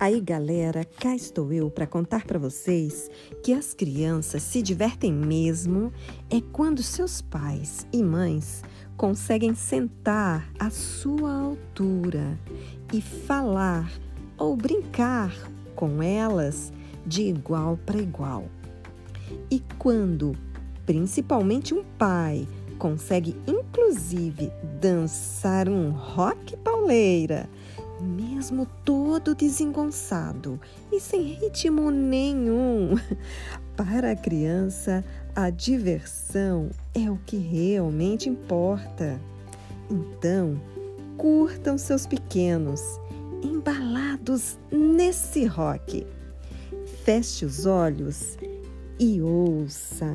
Aí, galera, cá estou eu para contar para vocês que as crianças se divertem mesmo é quando seus pais e mães conseguem sentar à sua altura e falar ou brincar com elas de igual para igual. E quando, principalmente um pai, consegue inclusive dançar um rock pauleira, mesmo todo desengonçado e sem ritmo nenhum. Para a criança, a diversão é o que realmente importa. Então, curtam seus pequenos, embalados nesse rock. Feche os olhos e ouça.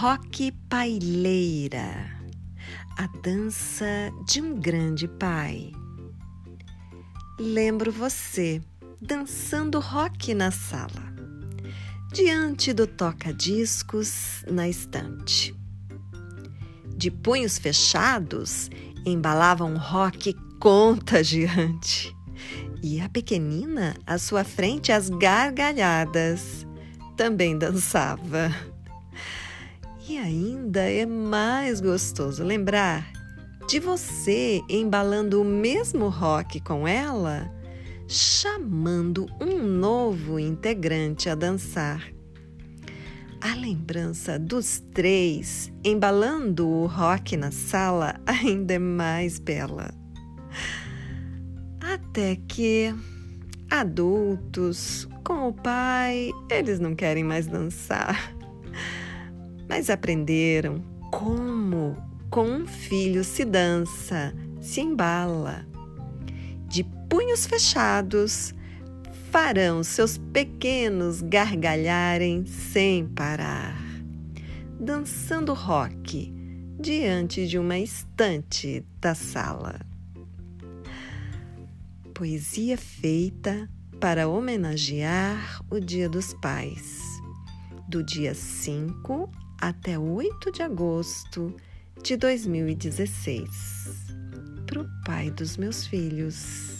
Rock Paileira, a dança de um grande pai. Lembro você dançando rock na sala, diante do toca-discos na estante. De punhos fechados, embalava um rock contagiante. E a pequenina, à sua frente, às gargalhadas, também dançava. E ainda é mais gostoso lembrar de você embalando o mesmo rock com ela, chamando um novo integrante a dançar. A lembrança dos três embalando o rock na sala ainda é mais bela. Até que, adultos, com o pai, eles não querem mais dançar mas aprenderam como com um filho se dança, se embala. De punhos fechados, farão seus pequenos gargalharem sem parar, dançando rock diante de uma estante da sala. Poesia feita para homenagear o Dia dos Pais, do dia 5 até 8 de agosto de 2016. Para o pai dos meus filhos.